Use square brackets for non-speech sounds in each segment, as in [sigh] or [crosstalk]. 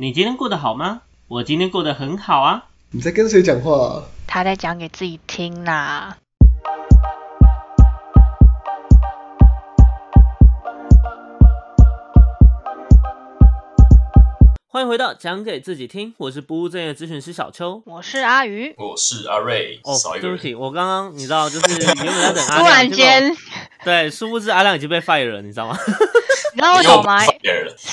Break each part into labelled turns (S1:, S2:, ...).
S1: 你今天过得好吗？我今天过得很好啊。
S2: 你在跟谁讲话、啊？
S3: 他在讲给自己听啦。
S1: 欢迎回到讲给自己听，我是不务正业咨询师小秋。
S3: 我是阿鱼，
S4: 我是阿瑞，
S1: 哦。对不起，我刚刚你知道，就是原本在等阿
S3: 突
S1: 亮，[laughs]
S3: 然间，
S1: 对，殊不知阿亮已经被 fire 了，你知道吗？[laughs]
S3: 你知道为什么吗？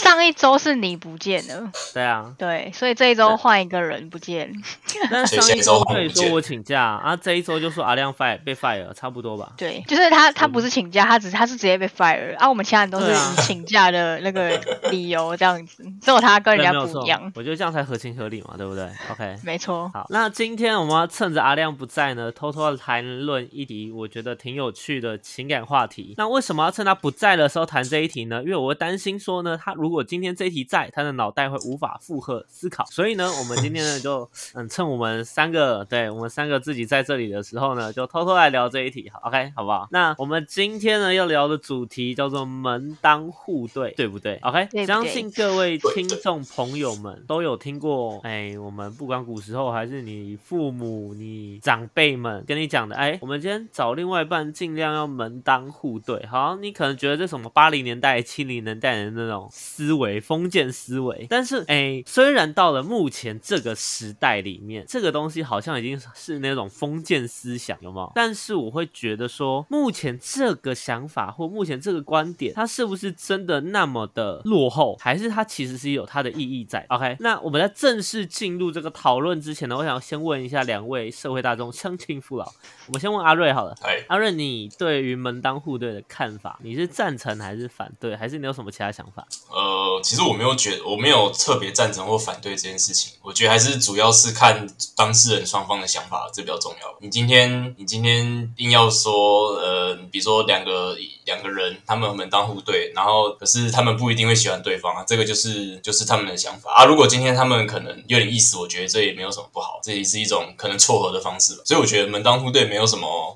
S3: 上一周是你不见了，
S1: 对啊，
S3: 对，所以这一周换一个人不见。[laughs]
S1: 但上一
S4: 周
S1: 周可以说我请假啊，这一周就说阿亮 fire 被 fire 了，差不多吧？
S3: 对，就是他，他不是请假，他只是他是直接被 fire，啊，我们其他人都是请假的那个 [laughs] 理由这样子，只有他跟人家不一样，
S1: 我觉得这样才合情合理嘛，对不对？OK。
S3: 没错。
S1: 好，那今天我们要趁着阿亮不在呢，偷偷的谈论一题我觉得挺有趣的情感话题。那为什么要趁他不在的时候谈这一题呢？因为我会担心说呢，他如果今天这一题在，他的脑袋会无法负荷思考。所以呢，我们今天呢就 [laughs] 嗯，趁我们三个，对我们三个自己在这里的时候呢，就偷偷来聊这一题。好，OK，好不好？那我们今天呢要聊的主题叫做门当户对，对不对？OK，
S3: 对对
S1: 相信各位听众朋友们都有听过，哎，我们不管古时候还是你父母、你长辈们跟你讲的，哎，我们今天找另外一半尽量要门当户对。好，你可能觉得这什么八零年代、七零年代的那种思维、封建思维，但是哎，虽然到了目前这个时代里面，这个东西好像已经是那种封建思想，有没有？但是我会觉得说，目前这个想法或目前这个观点，它是不是真的那么的落后，还是它其实是有它的意义在？OK，那我们在正式进入这个讨论之前呢，我想要先问一下两位社会大众乡亲父老，我们先问阿瑞好了。
S4: 哎，
S1: 阿瑞，你对于门当户对的看法，你是赞成还是反对，还是你有什么其他想法？
S4: 呃，呃其实我没有觉我没有特别赞成或反对这件事情，我觉得还是主要是看当事人双方的想法，这比较重要。你今天你今天硬要说，呃，比如说两个两个人他们门当户对，然后可是他们不一定会喜欢对方啊，这个就是就是他们的想法啊。如果今天他们可能有点意思，我觉得这也没有什么不好，这也是一种可能撮合的方式。所以我觉得门当户对没有什么。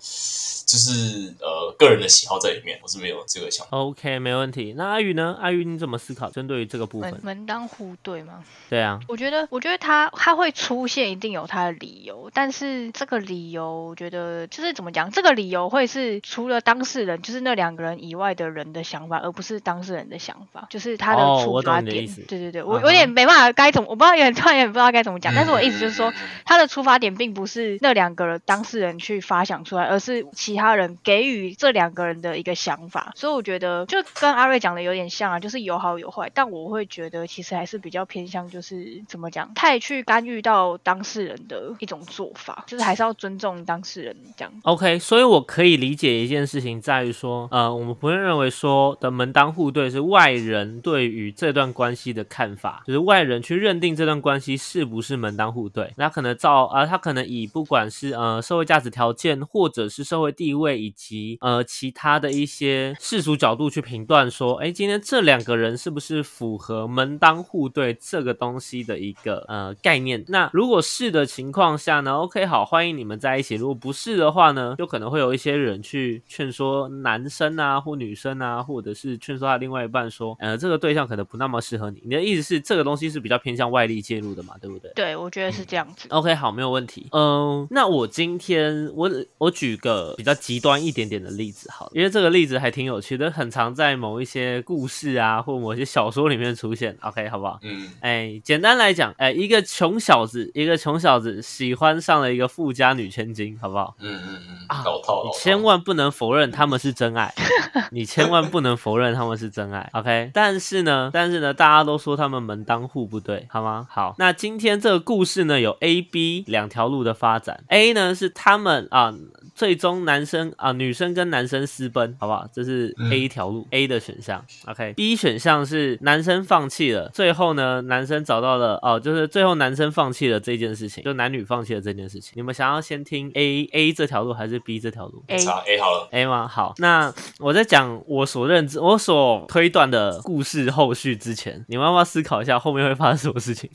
S4: 就是呃个人的喜好在里面，我是没有这个想法。
S1: OK，没问题。那阿宇呢？阿宇你怎么思考？针对于这个部
S3: 门
S1: 分？
S3: 门当户对吗？
S1: 对啊，
S3: 我觉得，我觉得他他会出现，一定有他的理由。但是这个理由，我觉得就是怎么讲，这个理由会是除了当事人，就是那两个人以外的人的想法，而不是当事人的想法，就是他的出发点。对对对，我有点没办法该怎么，我不知道，有点突然有点不知道该怎么讲。但是我的意思就是说，
S4: 嗯，
S3: 他的出发点并不是那两个人当事人去发想出来，而是其其他人给予这两个人的一个想法。所以我觉得就跟阿瑞讲的有点像啊，就是有好有坏。但我会觉得其实还是比较偏向就是怎么讲，太去干预到当事人的一种做法，就是还是要尊重当事人这样。
S1: OK，所以我可以理解一件事情，在于说，呃，我们不会认为说的门当户对是外人对于这段关系的看法，就是外人去认定这段关系是不是门当户对。那可能照啊、他可能以不管是呃社会价值条件，或者是社会地位，以及呃其他的一些世俗角度去评断说，哎，今天这两个人是不是符合门当户对这个东西的一个呃概念？那如果是的情况下呢，OK，好，欢迎你们在一起。如果不是的话呢，就可能会有一些人去劝说男生啊或女生啊，或者是劝说他另外一半说，呃，这个对象可能不那么适合你。你的意思是这个东西是比较偏向外力介入的嘛，对不对？
S3: 对，我觉得是这样子。
S1: OK，好，没有问题。嗯、那我今天我我举个比较极端一点点的例子，好了，因为这个例子还挺有趣的，很常在某一些故事啊或某些小说里面出现。OK，好不好？
S4: 嗯，
S1: 哎，简单来讲，哎，一个穷小子，一个穷小子喜欢上了一个富家女千金，好不好？
S4: 嗯嗯嗯
S1: 啊
S4: 老套，老套，
S1: 你千万不能否认他们是真爱，[laughs] 你千万不能否认他们是真爱，OK？但是呢，但是呢，大家都说他们门当户不对，好吗？好，那今天这个故事呢，有 A、B 两条路的发展。A 呢是他们啊，最终男生啊，女生跟男生私奔，好不好？这是
S4: 嗯
S1: A 条路、a 的选项，OK。B 选项是男生放弃了，最后呢，男生找到了哦，就是最后男生放弃了这件事情，就男女放弃了这件事情。你们想要先听 A A 这条路还是 B 这条路
S3: ？A
S4: 查 A 好了
S1: ，A 吗？好，那我在讲我所认知、我所推断的故事后续之前，你们要不要思考一下后面会发生什么事情？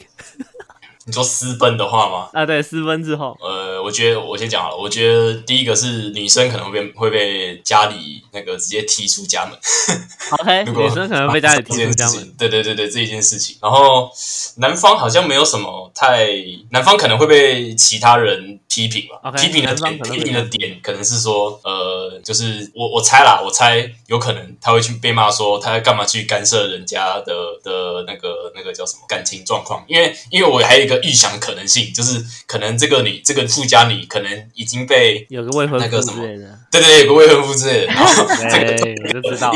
S4: 你说私奔的话吗？
S1: 啊，对，私奔之后，
S4: 呃，我我觉得我先讲好了。我觉得第一个是女生可能会被会被家里那个直接踢出家门。
S1: OK，[laughs] 女生可能被家里踢出家门。
S4: 对对对对，这一件事情。然后男方好像没有什么太，男方可能会被其他人批评吧。
S1: OK，
S4: 批评的点，批评的点可能是说，呃，就是我我猜啦，我猜有可能他会去被骂说他干嘛去干涉人家的的那个那个叫什么感情状况？因为因为我还有一个预想可能性，就是可能这个女这个富家女可能已经被
S1: 有个未婚
S4: 那个什么对对对有个未婚夫之类的，[laughs] 然后这个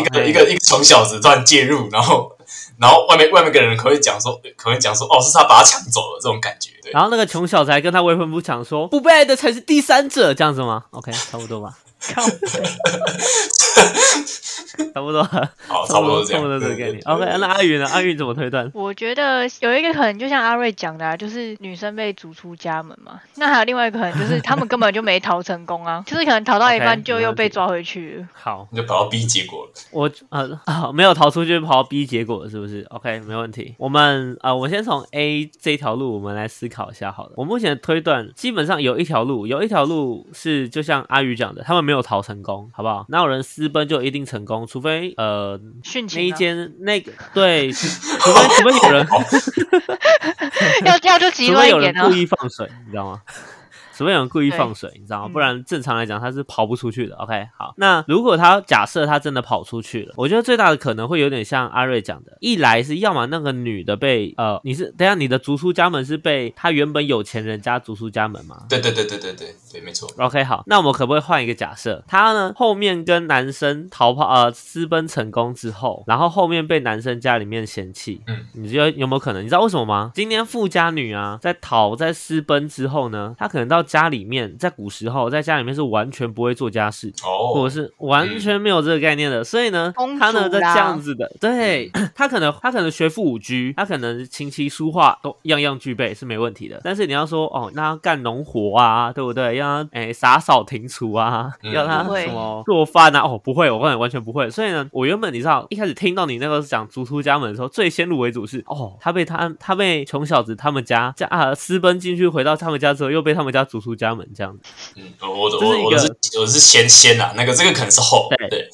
S4: 一个一个一个穷小子突然介入，然后然后外面外面的人可能会讲说，可能会讲说，哦，是他把他抢走了这种感觉，对。
S1: 然后那个穷小子还跟他未婚夫讲说，不被爱的才是第三者，这样子吗？OK，差不多吧，
S3: 靠 [laughs]
S1: 差不多，
S4: 好，
S1: 差
S4: 差不多这样，
S1: 差不多这个概念。OK，那阿云呢？阿云怎么推断？
S3: 我觉得有一个可能就像阿瑞讲的、啊，就是女生被逐出家门嘛。那还有另外一个可能就是他们根本就没逃成功啊，[laughs] 就是可能逃到一半就又被抓回去了。
S1: 好，
S4: 你就跑到 B 结果了。
S1: 我呃啊没有逃出去，跑到 B 结果了，是不是？OK，没问题。我们呃，我先从 A 这条路，我们来思考一下好了。我目前的推断基本上有一条路，有一条路是就像阿宇讲的，他们没有逃成功，好不好？哪有人私奔就一定成功？除非呃那一间那个对，除非除非有人 [laughs]
S3: 要要就极端一点啊 [laughs]
S1: 有人故。意放水，你知道吗？除非有人故意放水，你知道吗？
S3: 嗯
S1: 不然正常来讲他是跑不出去的。OK，好，那如果他假设他真的跑出去了，我觉得最大的可能会有点像阿瑞讲的，一来是要么那个女的被呃，你是等一下你的逐出家门是被他原本有钱人家逐出家门吗？
S4: 对对对对对对对，没错。
S1: OK，好，那我们可不可以换一个假设？他呢后面跟男生逃跑呃私奔成功之后，然后后面被男生家里面嫌弃，
S4: 嗯，
S1: 你觉得有没有可能？你知道为什么吗？今天富家女啊，在逃在私奔之后呢，她可能到家里面，在古时候在家里面是完全不会做家事。或
S4: 哦
S1: 者，是完全没有这个概念的，所以呢
S3: 公，
S1: 她呢在这样子的，对 [coughs] 他可能他可能学富五居，他可能琴棋书画都样样具备是没问题的。但是你要说哦，那要干农活啊，对不对？要他哎洒扫庭除啊，
S4: 嗯
S1: 要她
S3: 不会
S1: 什么做饭啊？哦，不会，我告诉你完全不会。所以呢，我原本你知道一开始听到你那个讲逐出家门的时候，最先入为主是哦，他被他他被穷小子他们家家啊私奔进去，回到他们家之后又被他们家逐出家门这样子。
S4: 嗯，我的
S1: 这是
S4: 我我是我是先先呐，那个这个可能是后，
S1: 对
S4: 对，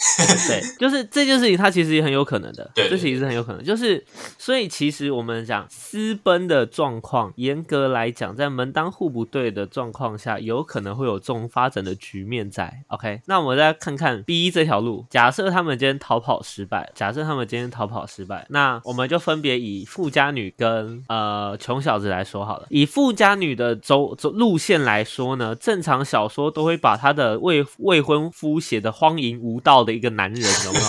S1: 对，[laughs] 就是这件事情，它其实也很有可能的。
S4: 对对
S1: 这其实是很有可能。就是，所以其实我们讲私奔的状况，严格来讲，在门当户不对的状况下，有可能会有这种发展的局面在。OK，那我们再看看 B 这条路。假设他们今天逃跑失败，假设他们今天逃跑失败，那我们就分别以富家女跟呃穷小子来说好了。以富家女的走走路线来说呢，正常小说都会把他的未未婚夫写的荒淫无道的一个男人，有没有？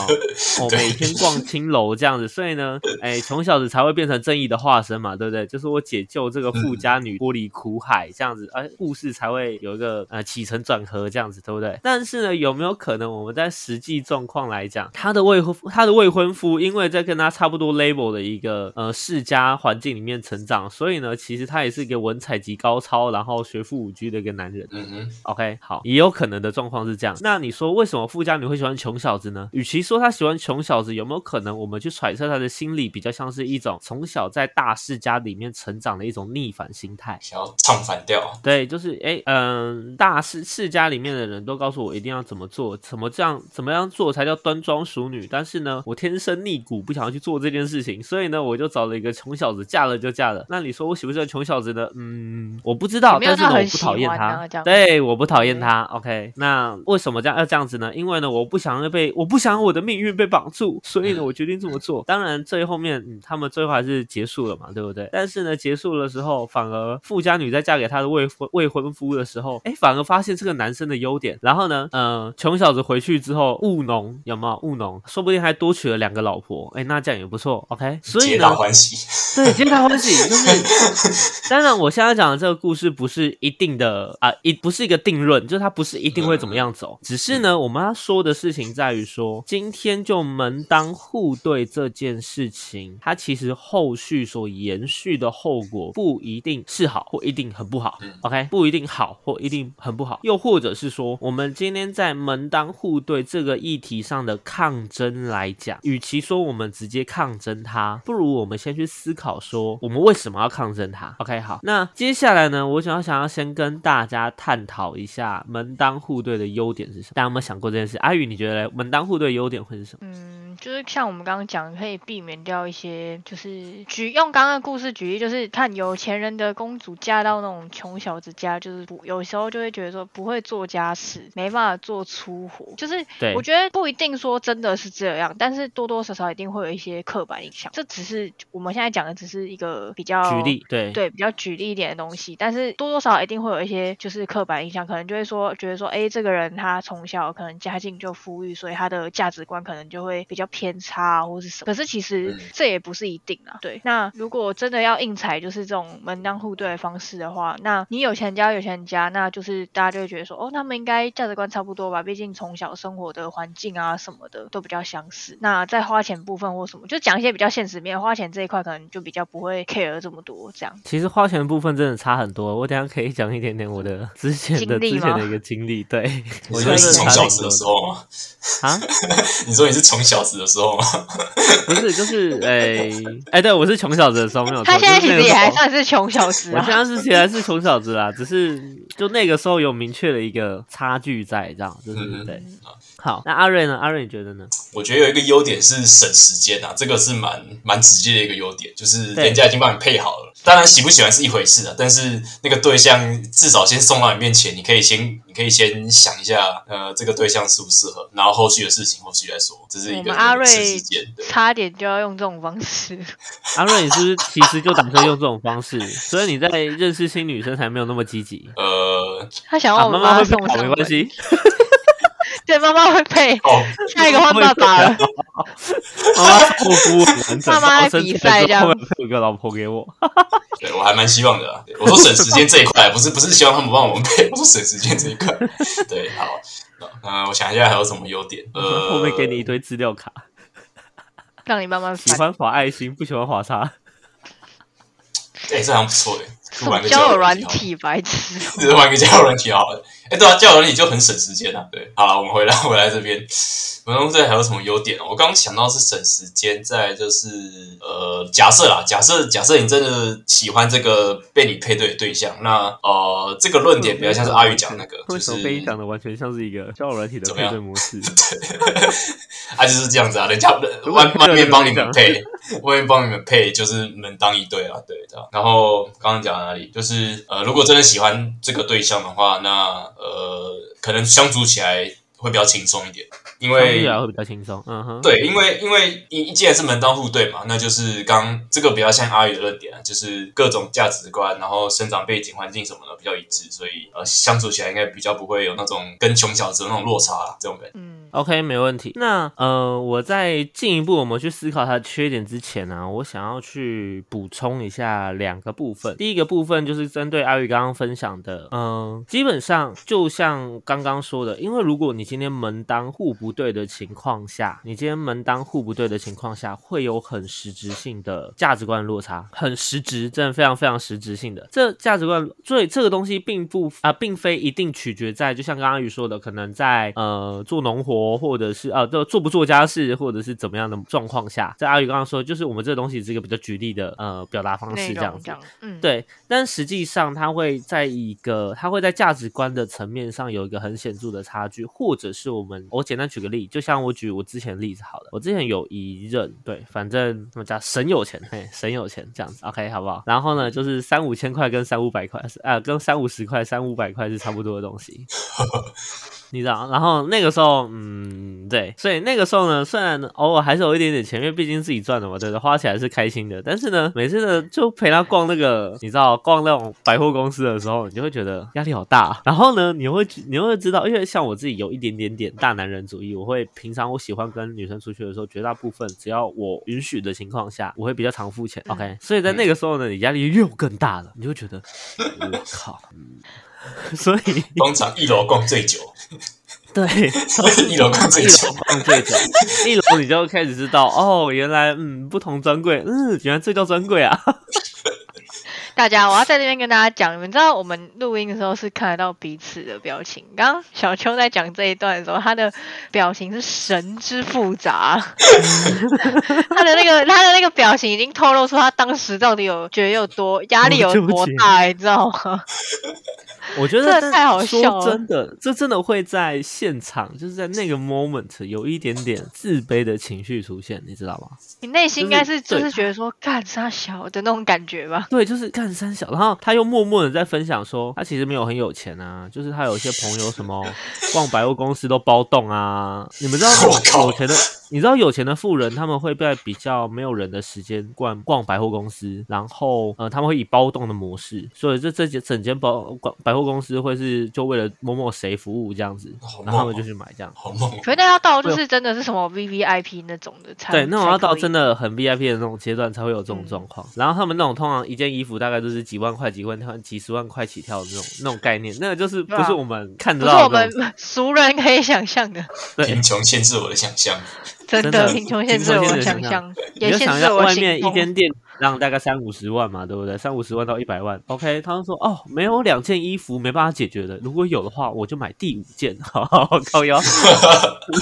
S1: [laughs] 哦，每天逛青楼这样子，所以呢，哎，穷小子才会变成正义的化身嘛，对不对？就是我解救这个富家女脱离苦海这样子，哎，故事才会有一个呃起承转合这样子，对不对？但是呢，有没有可能我们在实际状况来讲，他的未婚他的未婚夫，因为在跟他差不多 label 的一个呃世家环境里面成长，所以呢，其实他也是一个文采极高超，然后学富五居的一个男人。
S4: 嗯哼
S1: ，OK，好，也有可能的状况是这样。那你说为什么富家女会喜欢穷小子呢？与其说她喜欢穷小子，有没有可能我们去揣测她的心理，比较像是一种从小在大世家里面成长的一种逆反心态？
S4: 想要唱反调，
S1: 对，就是哎，嗯，大世世家里面的人都告诉我一定要怎么做，怎么这样，怎么样做才叫端庄淑女。但是呢，我天生逆骨，不想要去做这件事情，所以呢，我就找了一个穷小子，嫁了就嫁了。那你说我喜不喜欢穷小子呢？嗯，我不知道，但是呢，我不讨厌他对，我不讨厌他。OK，那为什么这样要这样子呢？因为呢，我不想要被，我不想要我的命运被绑住，所以呢，我决定这么做。当然，最后面、嗯、他们最后还是结束了嘛，对不对？但是呢，结束的时候，反而富家女在嫁给她的未婚未婚夫的时候，哎，反而发现这个男生的优点。然后呢，呃，穷小子回去之后务农，有没有务农？说不定还多娶了两个老婆。哎，那这样也不错。OK，所以
S4: 皆
S1: 呢，
S4: 大欢喜。
S1: 对，皆大欢喜。就是，[laughs] 当然，我现在讲的这个故事不是一定的啊，一、不是一个定论，就是它不是一定会怎么样走。只是呢，我们要说的事情在于说，今天就门当户对这件事情，它其实后续所延续的后果不一定是好，或一定很不好。
S4: 嗯
S1: OK，不一定好，或一定很不好。又或者是说，我们今天在门当户对这个议题上的抗争来讲，与其说我们直接抗争它，不如我们先去思考说，我们为什么要抗争它？OK，好，那接下来呢，我想要想要先跟大家探讨一下门当户对的优点是什么。大家有没有想过这件事？阿宇，你觉得门当户对优点会是什么？
S3: 就是像我们刚刚讲，可以避免掉一些，就是举用刚刚的故事举例，就是看有钱人的公主嫁到那种穷小子家，就是不有时候就会觉得说不会做家事，没办法做粗活，就是
S1: 对
S3: 我觉得不一定说真的是这样，但是多多少少一定会有一些刻板印象。这只是我们现在讲的，只是一个比较
S1: 举例，对
S3: 对比较举例一点的东西，但是多多少少一定会有一些就是刻板印象，可能就会说觉得说，哎，这个人他从小可能家境就富裕，所以他的价值观可能就会比较偏差、啊、或是什么。可是其实
S4: 嗯
S3: 这也不是一定啊。对，那如果真的要硬踩就是这种门当户对的方式的话，那你有钱家有钱家，那就是大家就会觉得说，哦，他们应该价值观差不多吧，毕竟从小生活的环境啊什么的都比较相似。那在花钱部分或什么，就讲一些比较现实面，花钱这一块可能就比较不会 care 这么多这样。
S1: 其实花钱的部分真的差很多。我等下可以讲一点点我的之前的 [laughs] 之前的一个经历。对，我觉得真的
S4: 穷小时的时候吗？
S1: 啊，[laughs]
S4: 你说你是从小子的时候吗？[laughs]
S1: 不是，就是哎哎、对我是穷小子的时候没有。
S3: 他现在其实也还算是穷小子啊
S1: 我现。在是其实还是穷小子啦，只是就那个时候有明确的一个差距在，这样就是、
S4: 嗯
S1: 对。好，那阿瑞呢？阿瑞你觉得呢？
S4: 我觉得有一个优点是省时间啊，这个是蛮蛮直接的一个优点，就是人家已经帮你配好了。当然喜不喜欢是一回事啊，但是那个对象至少先送到你面前，你可以先你可以先想一下，呃，这个对象适不适合，然后后续的事情后续再说，这是一个
S3: 阿瑞
S4: 省时间。对，
S3: 差点就要用这种方式，
S1: 阿瑞，你是不是其实就打算用这种方式？[laughs] 所以你在认识新女生才没有那么积极。
S4: 呃，
S1: 啊，
S3: 他想要我
S1: 妈妈会配好
S3: 送上门，
S1: 没关系，[laughs]
S3: 对，妈妈会配，
S4: 哦，
S3: 下一个换爸爸了。
S1: 妈妈后夫很完整，
S3: 妈妈比赛这样。
S1: 一个老婆给我。
S4: 对我还蛮希望的我说省时间这一块，不是不是希望他们帮我们配，我说省时间这一块。对，好，那，我想一下还有什么优点，呃，
S1: 后面给你一堆资料卡，
S3: 让你慢慢。
S1: 喜欢划爱心，不喜欢划叉。
S4: 哎、这好像不错哎，
S3: 什
S4: 就玩个
S3: 交友
S4: 软
S3: 体，白痴。
S4: 只是 [laughs] 玩个交友软体好了。哎、对啊，交友软体就很省时间啊。对，好了，我们回来回来这边，文东这还有什么优点哦？我刚刚想到是省时间，再就是呃，假设啦，假设假设你真的喜欢这个被你配对的对象，那呃，这个论点比较像是阿宇讲那个，就是
S1: 被你讲的完全像是一个交友软体的配对模式？[laughs] [laughs]
S4: 啊，就是这样子啊，人家外外面帮你们配，[laughs] 我也帮你们配，就是门当一对啊，对的。然后刚刚讲哪里？就是呃，如果真的喜欢这个对象的话，那呃，可能相处起来会比较轻松一点，因
S1: 相对
S4: 为
S1: 来会比较轻松。嗯哼，
S4: 对，因为因为一既然是门当户对嘛，那就是刚这个比较像阿宇的论点啊，就是各种价值观，然后生长背景、环境什么的比较一致，所以呃相处起来应该比较不会有那种跟穷小子的那种落差啦，这种感觉。
S3: 嗯
S1: ，OK，没问题。那呃，我在进一步我们去思考它的缺点之前呢、我想要去补充一下两个部分。第一个部分就是针对阿宇刚刚分享的，嗯、基本上就像刚刚说的，因为如果你今天门当户不对的情况下，你今天门当户不对的情况下，会有很实质性的价值观落差，很实质，真的非常非常实质性的。这价值观，所以这个东西并不啊、并非一定取决在，就像刚刚阿宇说的，可能在呃做农活，或者是呃做做不做家事，或者是怎么样的状况下，在阿宇刚刚说，就是我们这个东西是一个比较举例的呃表达方式这样子。
S3: 嗯，
S1: 对，但实际上它会在一个，它会在价值观的层面上有一个很显著的差距，或者是我们，我简单举举个例，就像我举我之前的例子好了，我之前有一任，对，反正怎么讲，神有钱，嘿，神有钱这样子，OK，好不好？然后呢，就是三五千块跟三五百块，啊，跟三五十块、三五百块是差不多的东西。[laughs] 你知道，然后那个时候，嗯，对，所以那个时候呢，虽然偶尔还是有一点点钱，因为毕竟自己赚的嘛，对的，花起来是开心的。但是呢，每次呢，就陪他逛那个，你知道，逛那种百货公司的时候，你就会觉得压力好大。然后呢，你会你会知道，因为像我自己有一点点点大男人主义，我会平常我喜欢跟女生出去的时候，绝大部分只要我允许的情况下，我会比较常付钱。OK，所以在那个时候呢，你压力又更大了，你就觉得，我靠，嗯，[laughs] 所以
S4: 通常一楼逛最久，[laughs]
S1: 对。[laughs]
S4: 一楼逛最
S1: 一
S4: 久
S1: 楼。放最久，一楼你就开始知道哦，原来嗯不同专柜，嗯原来这叫专柜啊，
S3: 大家，我要在这边跟大家讲，你们知道我们录音的时候是看得到彼此的表情。刚刚小秋在讲这一段的时候，他的表情是神之复杂，他的那个他的那个表情已经透露出他当时到底有觉得有多压力有多大，你知道吗？
S1: 我觉得
S3: 太好笑
S1: 了。真的，这真的会在现场，就是在那个 moment 有一点点自卑的情绪出现，你知道吗？
S3: 你内心应该是就是觉得说干三小的那种感觉吧？
S1: 对，就是干三小。然后他又默默的在分享说，他其实没有很有钱啊，就是他有一些朋友什么 [laughs] 逛百货公司都包栋啊。你们知道有钱的？你知道有钱的富人他们会在比较没有人的时间逛逛百货公司，然后呃他们会以包栋的模式，所以这这整间包逛百货公司会是就为了某某谁服务这样子，然后他们就去买这样。
S4: 好梦。
S3: 可那要到就是真的是什么 V V I P 那种的才
S1: 对，那种要到真的很 V I P 的那种阶段才会有这种状况。然后他们那种通常一件衣服大概都是几万块、几万块、几十万块起跳的那种那种概念，那个就是不是我们看得到，
S3: 不是我们 [laughs] 俗人可以想象的。
S4: 贫穷限制我的想象。
S3: 真的贫穷限制我想象，也限制
S1: 我外面一间店。让大概三五十万嘛，对不对？三五十万到一百万，OK。他说：“哦，没有两件衣服没办法解决的，如果有的话，我就买第五件。[laughs] ”好，高腰。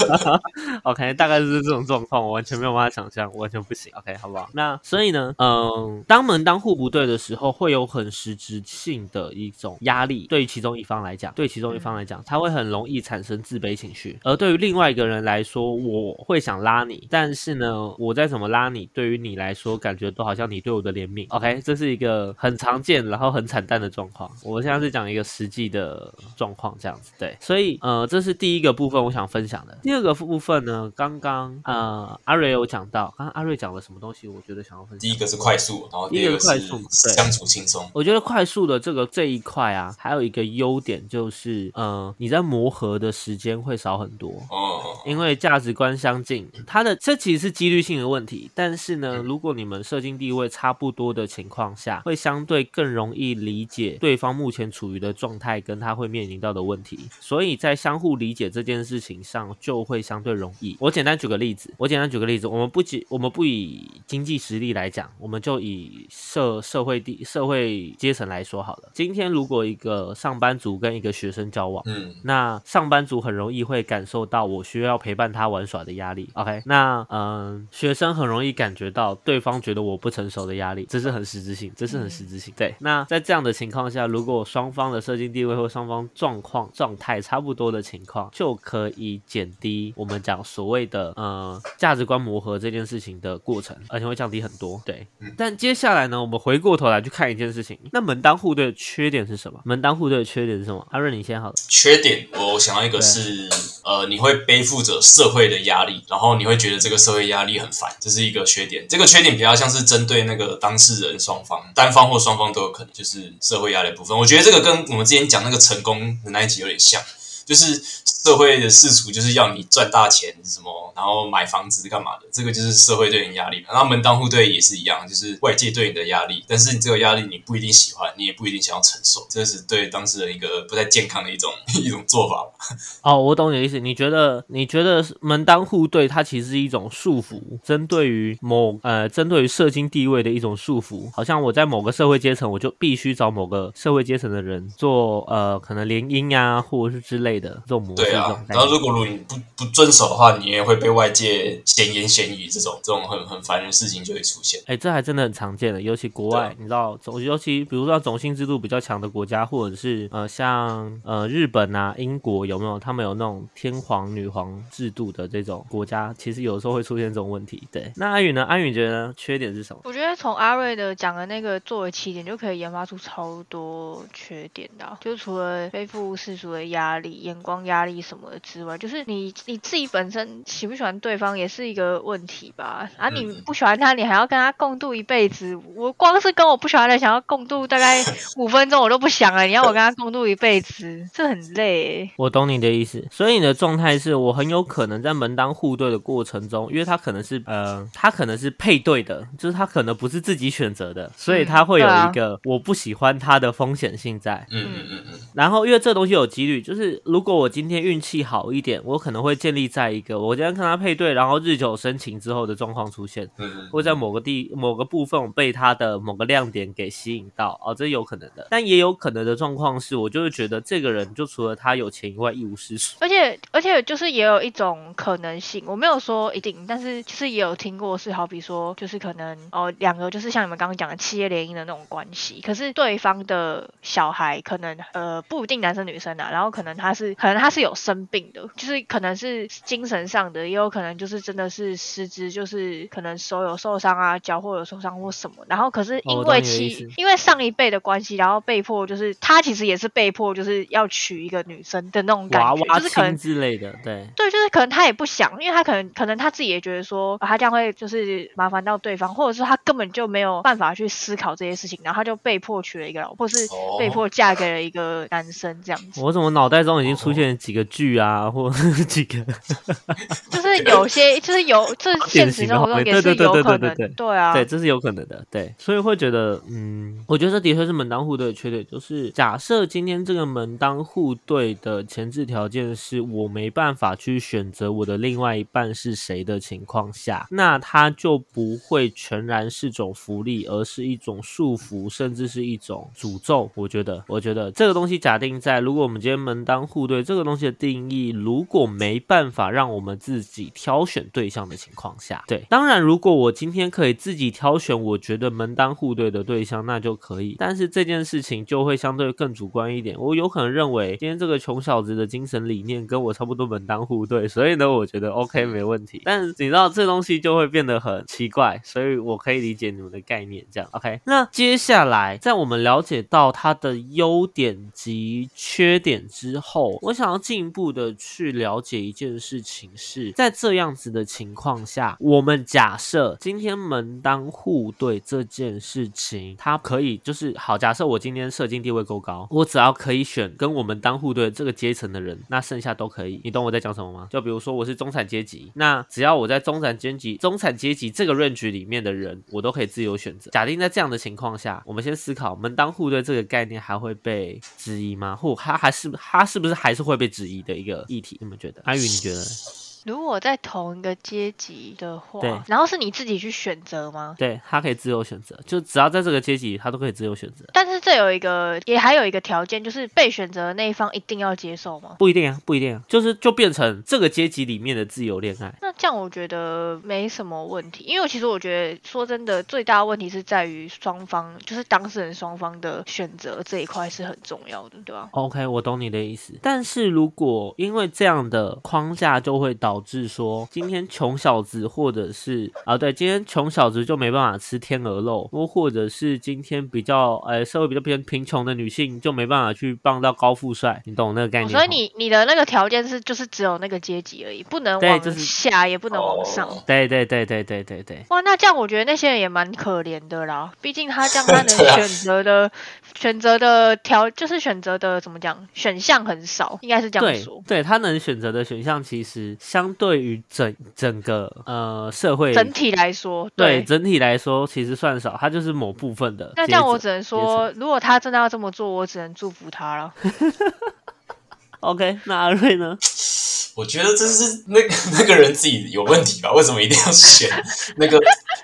S1: [laughs] OK，大概就是这种状况，我完全没有办法想象，完全不行。OK，好不好？那所以呢，嗯，当门当户不对的时候，会有很实质性的一种压力。对于其中一方来讲，对其中一方来讲，他会很容易产生自卑情绪；而对于另外一个人来说，我会想拉你，但是呢，我再怎么拉你，对于你来说，感觉都好像。你对我的怜悯，OK，这是一个很常见，然后很惨淡的状况。我现在是讲一个实际的状况，这样子对。所以，呃，这是第一个部分我想分享的。第二个部分呢，刚刚呃阿瑞有讲到，刚刚阿瑞讲了什么东西？我觉得想要分享。
S4: 第一个是快速，然后第二个
S1: 快速，
S4: 对，相处轻松。
S1: 我觉得快速的这个这一块啊，还有一个优点就是，呃，你在磨合的时间会少很多哦，因为价值观相近。它的这其实是几率性的问题，但是呢，如果你们社经地位。会差不多的情况下，会相对更容易理解对方目前处于的状态跟他会面临到的问题，所以在相互理解这件事情上就会相对容易。我简单举个例子，我简单举个例子，我们不以我们不以经济实力来讲，我们就以社社会地社会阶层来说好了。今天如果一个上班族跟一个学生交往，嗯，那上班族很容易会感受到我需要陪伴他玩耍的压力。OK，那嗯，学生很容易感觉到对方觉得我不成。手的压力，这是很实质性，这是很实质性。对，那在这样的情况下，如果双方的社经地位或双方状况状态差不多的情况，就可以减低我们讲所谓的呃价值观磨合这件事情的过程，而且会降低很多。对，但接下来呢，我们回过头来去看一件事情，那门当户对的缺点是什么？门当户对的缺点是什么？阿润，你先好了。
S4: 缺点，我想要一个是呃，你会背负着社会的压力，然后你会觉得这个社会压力很烦，这是一个缺点。这个缺点比较像是针对。对那个当事人双方，单方或双方都有可能，就是社会压力部分。我觉得这个跟我们之前讲那个成功的那一集有点像，就是。社会的世俗就是要你赚大钱什么，然后买房子干嘛的，这个就是社会对你压力。然后门当户对也是一样，就是外界对你的压力，但是你这个压力你不一定喜欢，你也不一定想要承受，这是对当事人一个不太健康的一种 [laughs] 一种做法。[laughs]
S1: 哦，我懂你的意思。你觉得你觉得门当户对它其实是一种束缚，针对于某呃针对于社经地位的一种束缚，好像我在某个社会阶层，我就必须找某个社会阶层的人做呃可能联姻呀，或者是之类的这种模式。
S4: 然后，如果如果你不不遵守的话，你也会被外界闲言闲语，这种这种很很烦人的事情就会出现。
S1: 哎，这还真的很常见的，尤其国外，你知道，尤其比如说种姓制度比较强的国家，或者是呃像呃日本啊、英国有没有？他们有那种天皇、女皇制度的这种国家，其实有时候会出现这种问题。对，那安宇呢？安宇觉得缺点是什么？
S3: 我觉得从阿瑞的讲的那个作为起点，就可以研发出超多缺点的，就除了背负世俗的压力、眼光压力。什么之外，就是你你自己本身喜不喜欢对方也是一个问题吧？啊，你不喜欢他，你还要跟他共度一辈子。我光是跟我不喜欢的想要共度大概 [laughs] 五分钟，我都不想了。你要我跟他共度一辈子，这很累。
S1: 我懂你的意思，所以你的状态是我很有可能在门当户对的过程中，因为他可能是呃，他可能是配对的，就是他可能不是自己选择的，所以他会有一个我不喜欢他的风险性在。嗯嗯嗯嗯。然后因为这东西有几率，就是如果我今天。运气好一点，我可能会建立在一个我今天跟他配对，然后日久生情之后的状况出现，
S4: 嗯，
S1: 或在某个地某个部分我被他的某个亮点给吸引到，哦，这有可能的。但也有可能的状况是，我就是觉得这个人就除了他有钱以外一无是处。
S3: 而且而且就是也有一种可能性，我没有说一定，但是就是也有听过是好比说就是可能哦两个就是像你们刚刚讲的企业联姻的那种关系，可是对方的小孩可能呃不一定男生女生啊，然后可能他是可能他是有生病的，就是可能是精神上的，也有可能就是真的是失职，就是可能手有受伤啊，脚或有受伤或什么，然后可是因为其因为上一辈的关系，然后被迫就是他其实也是被迫就是要娶一个女生的那种感觉，
S1: 娃娃
S3: 就是可能
S1: 之类的，对，
S3: 对，就是可能他也不想，因为他可能可能他自己也觉得说，啊他这样会就是麻烦到对方，或者是他根本就没有办法去思考这些事情，然后他就被迫娶了一个老婆，或是
S4: 哦。
S3: 被迫嫁给了一个男生这样子。
S1: 我怎么脑袋中已经出现几个剧啊，或几个。[laughs]
S3: 就是有些就是有，这现实生活中也是有可能
S1: 对
S3: 啊，
S1: 对，这是有可能的，对，所以会觉得，嗯，我觉得这的确是门当户对的缺点，就是假设今天这个门当户对的前置条件是我没办法去选择我的另外一半是谁的情况下，那它就不会全然是种福利，而是一种束缚，甚至是一种诅咒。我觉得，我觉得这个东西假定在，如果我们今天门当户对这个东西的定义，如果没办法让我们自己挑选对象的情况下，对，当然如果我今天可以自己挑选我觉得门当户对的对象，那就可以。但是这件事情就会相对更主观一点，我有可能认为今天这个穷小子的精神理念跟我差不多门当户对，所以呢，我觉得 OK 没问题。但是你知道这东西就会变得很奇怪，所以我可以理解你们的概念，这样 OK。那接下来在我们了解到他的优点及缺点之后，我想要进步的去了解一件事情是，在这样子的情况下，我们假设今天门当户对这件事情，它可以就是好，假设我今天社经地位够高，我只要可以选跟我们当户对这个阶层的人，那剩下都可以。你懂我在讲什么吗？就比如说我是中产阶级，那只要我在中产阶级、中产阶级这个 range 里面的人，我都可以自由选择。假定在这样的情况下，我们先思考门当户对这个概念还会被质疑吗？或他还是他是不是还是会被质疑你的一个议题？你们觉得？阿宇，你觉得？
S3: 如果在同一个阶级的话
S1: 对
S3: 话，然后是你自己去选择吗？
S1: 对他可以自由选择，就只要在这个阶级，他都可以自由选择。
S3: 但是这有一个，也还有一个条件，就是被选择的那一方一定要接受吗？
S1: 不一定啊，不一定啊，就是就变成这个阶级里面的自由恋爱。
S3: 那这样我觉得没什么问题，因为其实我觉得说真的，最大的问题是在于双方，就是当事人双方的选择这一块是很重要的，对吧
S1: ？OK，我懂你的意思。但是如果因为这样的框架，就会导致说，今天穷小子或者是啊，对，今天穷小子就没办法吃天鹅肉，或或者是今天比较呃社会比较偏贫穷的女性就没办法去傍到高富帅，你懂那个概念、
S3: 哦所以你你的那个条件是就是只有那个阶级而已，不能往
S1: 对就是
S3: 下，也不能往上。
S4: 哦
S1: 对对对对对对对。
S3: 哇，那这样我觉得那些人也蛮可怜的啦。毕竟他这样 [laughs] 他能选择的、选择的条就是选择的怎么讲，选项很少，应该是这样
S1: 对
S3: 说。
S1: 对，他能选择的选项其实相对于整整个呃社会
S3: 整体来说，
S1: 对整体来说其实算少，它就是某部分的。
S3: 那这样我只能
S1: 阶
S3: 说，如果他真的要这么做，我只能祝福他了。[laughs]
S1: OK，那阿瑞呢？[laughs]
S4: 我觉得这是那个 [laughs] 那个人自己有问题吧？为什么一定要选 [laughs] 那个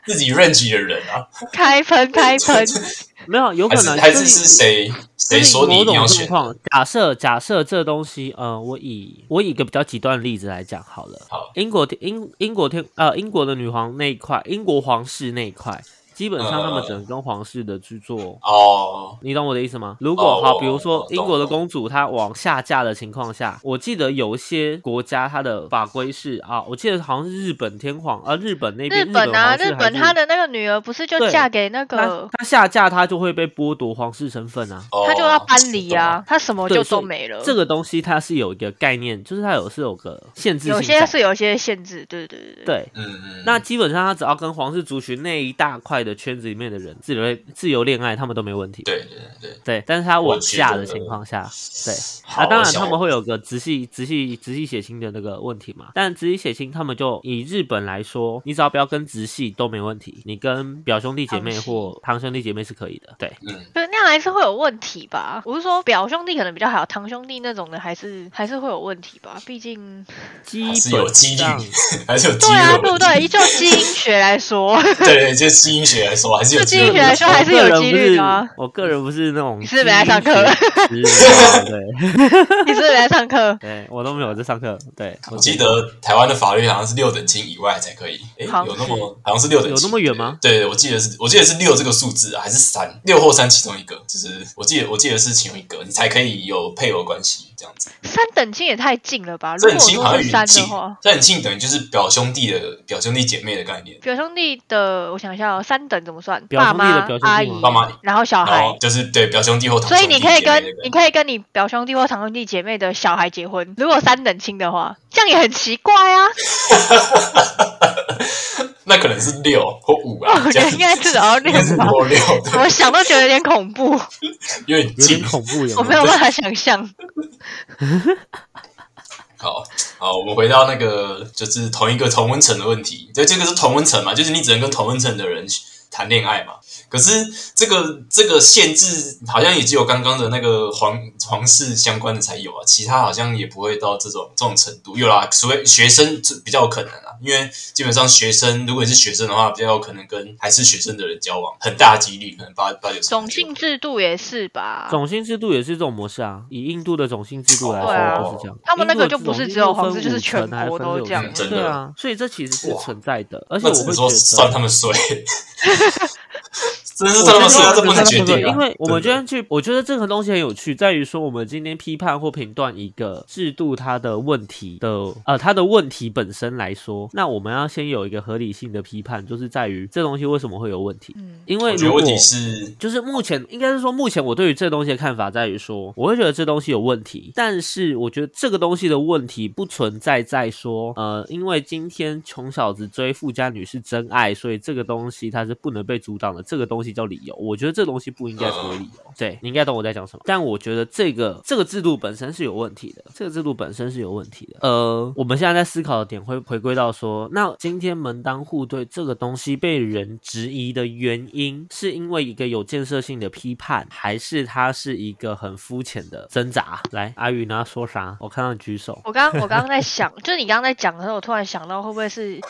S4: 自己 range 的人啊？
S3: 开喷开喷，[laughs]
S1: 没有，有可能还是
S4: 是谁谁说你一
S1: 某种
S4: 定要选？
S1: 假设假设这东西，呃，我以我以一个比较极端的例子来讲好了。
S4: 好，
S1: 英国英英国天呃英国的女皇那一块，英国皇室那一块，基本上他们
S4: 呃
S1: 只能跟皇室的去做。
S4: 哦，
S1: 你懂我的意思吗？如果、
S4: 哦
S1: 好，比如说英国的公主她往下嫁的情况下，我记得有一些国家它的法规是啊，我记得好像是日本天皇啊，日本那边
S3: 日本啊，日本
S1: 还是
S3: 他的那个女儿不是就嫁给那个，
S1: 她下嫁她就会被剥夺皇室身份啊。
S4: 哦
S3: 他就要搬离啊，她什么就都没了。
S1: 这个东西它是有一个概念，就是它有是有个限制性
S3: 有些是有些限制，对对对对。
S1: 对。
S4: 嗯嗯，
S1: 那基本上，她只要跟皇室族群那一大块外的圈子里面的人自由自由恋爱，他们都没问题。
S4: 对对对，
S1: 对，但是他往下的情况下，对，啊，当然他们会有个直系直系直系血亲的那个问题嘛。但直系血亲他们就以日本来说，你只要不要跟直系都没问题，你跟表兄弟姐妹或堂兄弟姐妹是可以的。对，
S4: 嗯，
S3: 对，那样还是会有问题吧？我是说表兄弟可能比较好，堂兄弟那种的还是还是会有问题吧？毕竟
S1: 基
S4: 还是有
S1: 本
S4: 几率
S1: 上，[laughs]
S4: 还是有几
S3: 对啊。对不 [laughs] 对？就基因学来说，
S4: 对对，就基因学来说，还是有
S3: 就
S4: 几率
S3: 基因学来说。还是有几率的啊
S1: 我个人不是那种
S3: 你是没来上课
S1: 对 [laughs]
S3: 你是没来上课？[laughs]
S1: 对，我都没有在上课。对，
S4: 我记得台湾的法律好像是六等亲以外才可以，诶，
S3: 好
S4: 有那么好像是六等，
S1: 有那么远吗？
S4: 对，我记得是，我记得是六这个数字啊，还是三？六或三其中一个，就是我记得我记得是其中一个，你才可以有配偶关系这样子。
S3: 三等亲也太近了吧？如
S4: 这
S3: 果
S4: 很亲好像
S3: 三的话，，
S4: 三等亲等于就是表兄弟的表兄弟姐妹的概念，
S3: 表兄弟的，我想一下哦，三等怎么算？爸妈阿姨
S1: 吗、
S4: 爸妈，
S3: 然后小孩。
S4: 就是对表兄弟或堂兄弟所以
S3: 你可以跟你可以跟你表兄弟或堂兄弟姐妹的小孩结婚，如果三等亲的话，这样也很奇怪啊。[laughs]
S4: 那可能是六或五啊，
S3: 我觉得应该至少要六
S4: 六，
S3: 我想都觉得有点恐怖，
S4: 有点
S1: 有点
S4: 近。
S1: 恐怖，有
S3: 我没有办法想象。[laughs]
S4: 好好，我们回到那个就是同一个同温层的问题。对，这个是同温层嘛，就是你只能跟同温层的人谈恋爱嘛。可是这个这个限制好像也只有刚刚的那个皇皇室相关的才有啊，其他好像也不会到这种这种程度。有啦，所谓学生这比较有可能啊，因为基本上学生如果你是学生的话，比较有可能跟还是学生的人交往，很大几率可能八八九成。
S3: 种姓制度也是吧？
S1: 种姓制度也是这种模式啊。以印度的种姓制度来说，就是这样。
S3: 他们那个就不是只有皇室就是全国都这样
S1: 层
S4: 真的
S1: 对啊，所以这其实是存在的，而且我会觉得。
S4: 算他们衰，[laughs] 真的是
S1: 我
S4: 算他们，
S1: 觉得
S4: 这不能决定啊。
S1: 因为我们今天去，我觉得这个东西很有趣，在于说我们今天批判或评断一个制度它的问题的呃它的问题本身来说，那我们要先有一个合理性的批判，就是在于这东西为什么会有问题。
S3: 嗯，
S1: 因为如果
S4: 是
S1: 就是目前应该是说，目前我对于这东西的看法在于说，我会觉得这东西有问题，但是我觉得这个东西的问题不存在在说，呃，因为今天穷小子追富家女是真爱，所以这个东西它是不能被阻挡的，这个东西叫理由。我觉得这东西不应该成为理由。对你应该懂我在讲什么，但我觉得这个这个制度本身是有问题的，这个制度本身是有问题的。呃，我们现在在思考的点会回归到说，那今天门当户对这个东西被人质疑的原因，是因为一个有建设性的批判，还是它是一个很肤浅的挣扎？来，阿宇，你要说啥？我看到你举手。
S3: 我刚我刚刚在想，就你刚刚在讲的时候，我突然想到会不会是。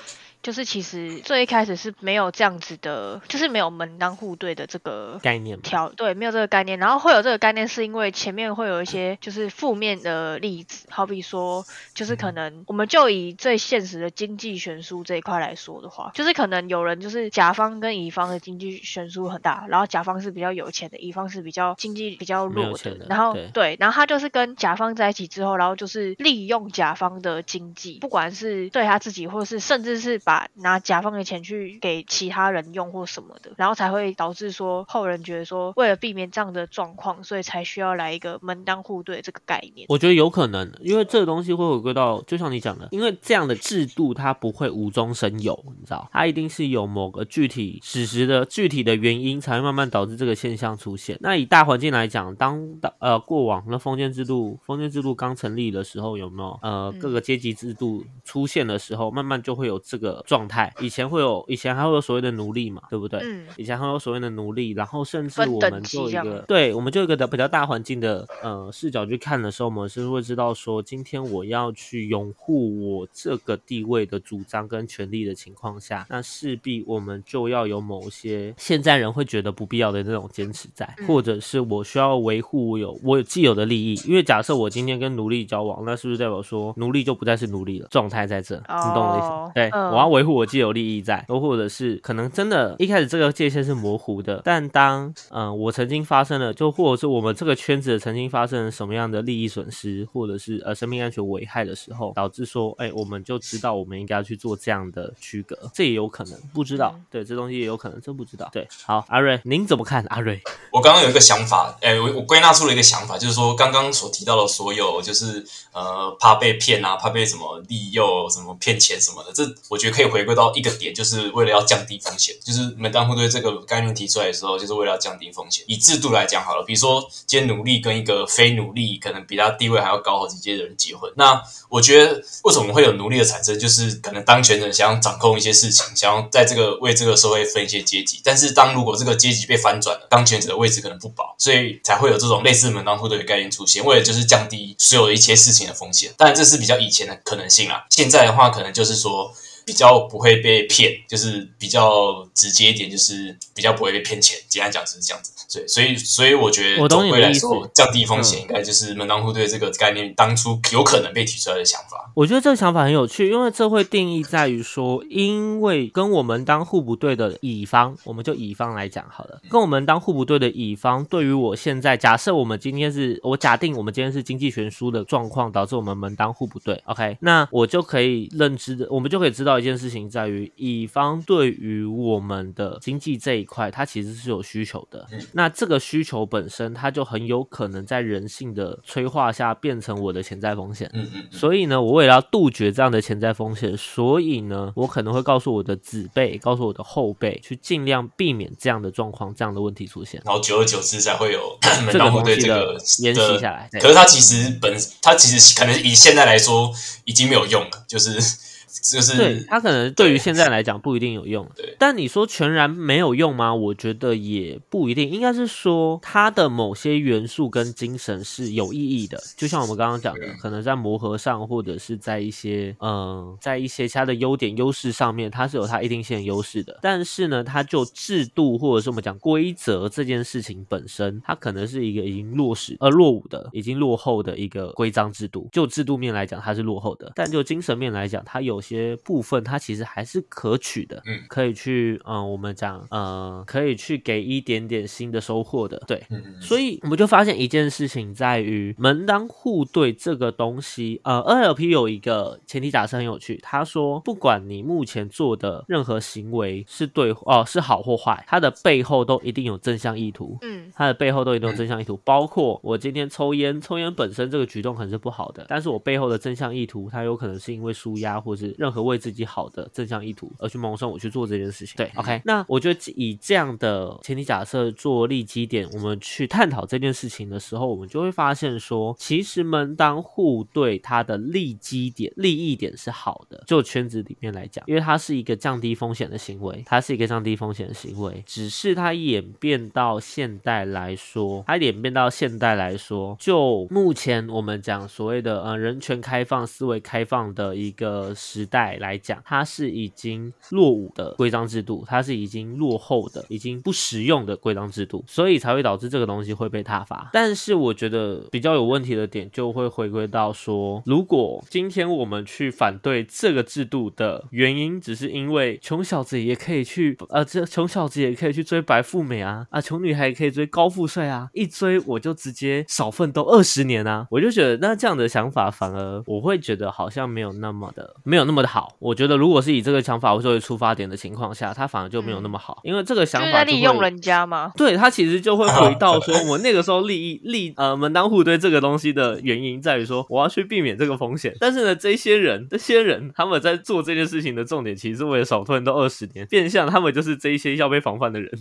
S3: 就是其实最一开始是没有这样子的，就是没有门当户对的这个
S1: 概念嘛。
S3: 条，对，没有这个概念。然后会有这个概念，是因为前面会有一些就是负面的例子，好比说，就是可能我们就以最现实的经济悬殊这一块来说的话，就是可能有人就是甲方跟乙方的经济悬殊很大，然后甲方是比较有钱的，乙方是比较经济比较弱
S1: 的
S3: 然后
S1: 对。
S3: 对，然后他就是跟甲方在一起之后，然后就是利用甲方的经济，不管是对他自己，或是甚至是把把拿甲方的钱去给其他人用或什么的，然后才会导致说后人觉得说，为了避免这样的状况，所以才需要来一个门当户对这个概念。
S1: 我觉得有可能，因为这个东西会回归到，就像你讲的，因为这样的制度它不会无中生有，你知道，它一定是有某个具体史实的具体的原因，才会慢慢导致这个现象出现。那以大环境来讲，当呃过往那封建制度，封建制度刚成立的时候，有没有呃各个阶级制度出现的时候，慢慢就会有这个状态。以前会有，以前还会有所谓的奴隶嘛，对不对？
S3: 嗯，
S1: 以前还有所谓的奴隶，然后甚至我们就一个，对，我们就一个比较大环境的呃视角去看的时候，我们是会知道说，今天我要去拥护我这个地位的主张跟权利的情况下，那势必我们就要有某些现在人会觉得不必要的那种坚持在，
S3: 嗯
S1: 或者是我需要维护我有我有既有的利益，因为假设我今天跟奴隶交往，那是不是代表说奴隶就不再是奴隶了？状态在这，你懂我的意思？对，
S3: 嗯
S1: 我要维护我既有利益在，又或者是可能真的一开始这个界限是模糊的，但当嗯、呃我曾经发生了，就或者是我们这个圈子曾经发生了什么样的利益损失，或者是呃生命安全危害的时候，导致说，哎，我们就知道我们应该要去做这样的区隔，这也有可能，不知道，
S3: 嗯
S1: 对，这东西也有可能，真不知道。对，好，阿瑞，您怎么看？阿瑞，
S4: 我刚刚有一个想法，哎、我我归纳出了一个想法，就是说刚刚所提到的所有，就是呃怕被骗啊，怕被什么利诱、什么骗钱什么的，这我觉得可可以回归到一个点，就是为了要降低风险。就是门当户对这个概念提出来的时候，就是为了要降低风险。以制度来讲好了，比如说今天努力跟一个非努力，可能比他地位还要高好几阶的人结婚，那我觉得为什么会有奴隶的产生，就是可能当权者想要掌控一些事情，想要在这个为这个社会分一些阶级。但是当如果这个阶级被翻转了，当权者的位置可能不保，所以才会有这种类似门当户对的概念出现，为了就是降低所有的一切事情的风险。当然这是比较以前的可能性啦，现在的话可能就是说。比较不会被骗，就是比较直接一点，就是比较不会被骗钱。简单讲就是这样子。对，所以所以我觉得，总归来说，降低风险应该就是门当户对这个概念当初有可能被提出来的想法。
S1: 我觉得这个想法很有趣，因为这会定义在于说，因为跟我们当户不对的乙方，我们就乙方来讲好了，跟我们当户不对的乙方，对于我现在假设我们今天是我假定我们今天是经济悬殊的状况，导致我们门当户不对。OK，那我就可以认知的，我们就可以知道一件事情，在于乙方对于我们的经济这一块，它其实是有需求的。那这个需求本身，它就很有可能在人性的催化下变成我的潜在风险。所以呢，我为了要杜绝这样的潜在风险，所以呢，我可能会告诉我的子辈，告诉我的后辈，去尽量避免这样的状况、这样的问题出现。
S4: 然后久而久之，才会有
S1: 这个
S4: 东西
S1: 的延续下来。
S4: 可是它其实本，它其实可能以现在来说已经没有用了，就是。就是
S1: 对他可能对于现在来讲不一定有用，
S4: 对。
S1: 但你说全然没有用吗？我觉得也不一定，应该是说它的某些元素跟精神是有意义的。就像我们刚刚讲的，可能在磨合上，或者是在一些嗯，在一些其他的优点优势上面，它是有它一定性的优势的。但是呢，它就制度或者是我们讲规则这件事情本身，它可能是一个已经落实呃落伍的、已经落后的一个规章制度。就制度面来讲，它是落后的；但就精神面来讲，它有。些部分它其实还是可取的，
S4: 嗯，
S1: 可以去，嗯，我们讲，呃，可以去给一点点新的收获的，对，所以我们就发现一件事情在于门当户对这个东西，呃，NLP 有一个前提假设很有趣，他说，不管你目前做的任何行为是对哦是好或坏，它的背后都一定有正向意图，
S3: 嗯，
S1: 它的背后都一定有正向意图，包括我今天抽烟，抽烟本身这个举动可能是不好的，但是我背后的正向意图，它有可能是因为舒压或是。任何为自己好的正向意图而去萌生我去做这件事情，对，OK。那我觉得以这样的前提假设做立基点，我们去探讨这件事情的时候，我们就会发现说，其实门当户对它的立基点、利益点是好的。就圈子里面来讲，因为它是一个降低风险的行为，它是一个降低风险的行为。只是它演变到现代来说，它演变到现代来说，就目前我们讲所谓的呃人权开放、思维开放的一个时。时代来讲，它是已经落伍的规章制度，它是已经落后的、已经不实用的规章制度，所以才会导致这个东西会被踏伐。但是我觉得比较有问题的点，就会回归到说，如果今天我们去反对这个制度的原因，只是因为穷小子也可以去，呃，这穷小子也可以去追白富美啊，啊，穷女孩也可以追高富帅啊，一追我就直接少奋斗二十年啊，我就觉得那这样的想法反而我会觉得好像没有那么的没有那。那么的好，我觉得如果是以这个想法作为出发点的情况下，他反而就没有那么好，因为这个想法
S3: 在利用人家吗？
S1: 对他其实就会回到说，[laughs] 我那个时候利益利呃门当户对这个东西的原因在于说，我要去避免这个风险。但是呢，这些人这些人他们在做这件事情的重点，其实是为了少奋斗二十年，变相他们就是这一些要被防范的人。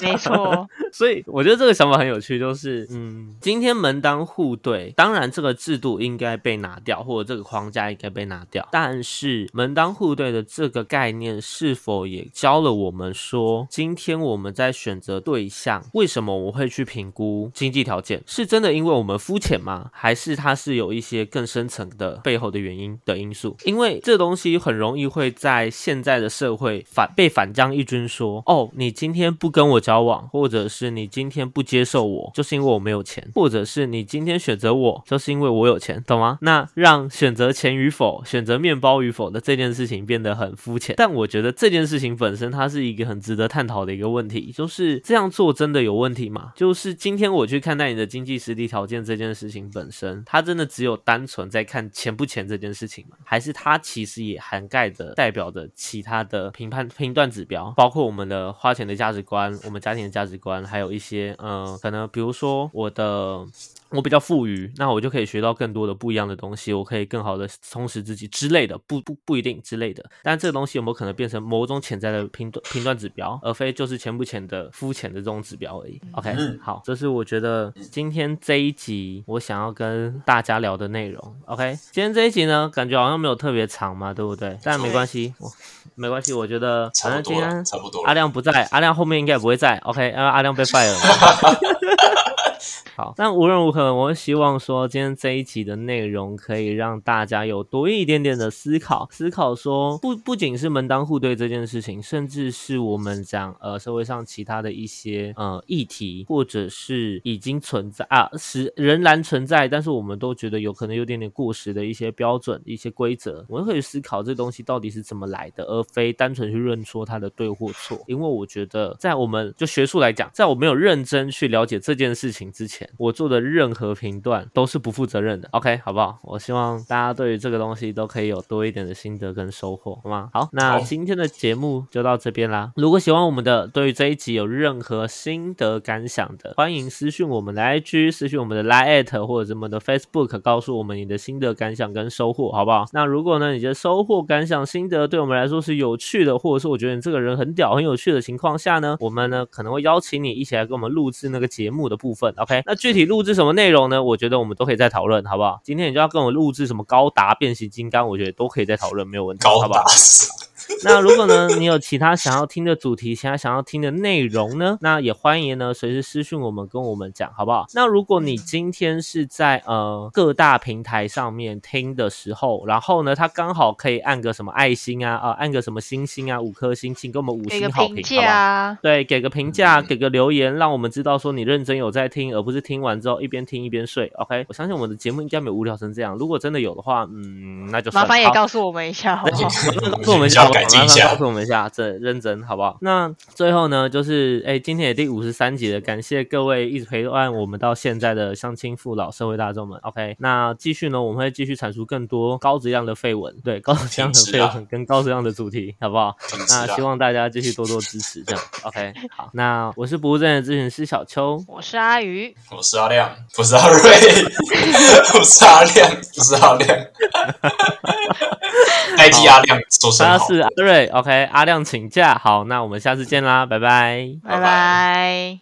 S3: 没错，[laughs]
S1: 所以我觉得这个想法很有趣，就是嗯，今天门当户对，当然这个制度应该被拿掉，或者这个框架应该被。拿掉，但是门当户对的这个概念是否也教了我们说，今天我们在选择对象，为什么我会去评估经济条件？是真的因为我们肤浅吗？还是它是有一些更深层的背后的原因的因素？因为这东西很容易会在现在的社会反被反将一军说，哦，你今天不跟我交往，或者是你今天不接受我，就是因为我没有钱，或者是你今天选择我，就是因为我有钱，懂吗？那让选择钱与否。选择面包与否的这件事情变得很肤浅，但我觉得这件事情本身它是一个很值得探讨的一个问题，就是这样做真的有问题吗？就是今天我去看待你的经济实力条件这件事情本身，它真的只有单纯在看钱不钱这件事情吗？还是它其实也涵盖着代表着其他的评判评断指标，包括我们的花钱的价值观、我们家庭的价值观，还有一些嗯，可能比如说我的我比较富裕，那我就可以学到更多的不一样的东西，我可以更好的充实。自己之类的，不不不一定之类的。但这个东西有没有可能变成某种潜在的评断评断指标，而非就是浅不浅的肤浅的这种指标而已？OK，
S4: 嗯
S1: 好，这是我觉得今天这一集我想要跟大家聊的内容。OK，今天这一集呢，感觉好像没有特别长嘛，对不对？但没关系，我没关系，我觉得
S4: 差
S1: 反正今天
S4: 差不多。
S1: 阿亮不在，阿亮后面应该也不会在。OK，因为阿亮被 fire 了。[laughs] 好，但无论如何，我希望说今天这一集的内容可以让大家有多一点点的思考，思考说不不仅是门当户对这件事情，甚至是我们讲呃社会上其他的一些呃议题，或者是已经存在啊是仍然存在，但是我们都觉得有可能有点点过时的一些标准、一些规则，我们可以思考这东西到底是怎么来的，而非单纯去论说它的对或错。因为我觉得，在我们就学术来讲，在我没有认真去了解这件事情之前，我做的任何评断都是不负责任的。OK，好不好？我希望大家对于这个东西都可以有多一点的心得跟收获，好吗？好，那今天的节目就到这边啦。如果喜欢我们的，对于这一集有任何心得感想的，欢迎私讯我们的 IG，私讯我们的 Line 或者是我们的 Facebook，告诉我们你的心得感想跟收获，好不好？那如果呢，你的收获感想心得对我们来说是有趣的，或者是我觉得你这个人很屌、很有趣的情况下呢，我们呢可能会邀请你一起来跟我们录制那个节目的部分。OK，那具体录制什么内容呢？我觉得我们都可以再讨论，好不好？今天你就要跟我录制什么高达变形金刚，我觉得都可以再讨论，没有问题，好不好 [laughs] 那如果呢，你有其他想要听的主题，其他想要听的内容呢，那也欢迎呢随时私讯我们，跟我们讲，好不好？那如果你今天是在呃各大平台上面听的时候，然后呢，它刚好可以按个什么爱心啊，啊、按个什么星星啊，五颗星，请给我们五星好评，
S3: 评
S1: 好不好？
S3: 价啊，
S1: 对，给个评价，
S4: 嗯
S1: 给个留言，让我们知道说你认真有在听，而不是听完之后一边听一边睡。OK，我相信我们的节目应该没有无聊成这样。如果真的有的话，嗯，那就算
S3: 麻烦也告诉我们一下，好不好？
S1: 告诉我们一下，[laughs]
S4: 要改进一下
S1: 麻烦告诉我们一下，这认真好不好？那最后呢，就是哎，今天也第五十三集了，感谢各位一直陪伴我们到现在的乡亲父老社会大众们。OK，那继续呢，我们会继续产出更多高质量的绯闻，对 [laughs] 高质量的绯闻跟高质量的主题，好不好？那希
S4: 啊。
S1: 望大家继续多多支持，这样 [laughs] OK。好，那我是不务正业的咨询师小邱，
S3: 我是阿鱼，
S4: 我是阿亮，不是阿瑞，[laughs] 不是阿亮，不是阿亮。[laughs] IG 阿亮，说。
S1: 他是阿瑞，OK，阿亮请假，好，那我们下次见啦，拜拜。
S3: 拜
S4: 拜拜
S3: 拜。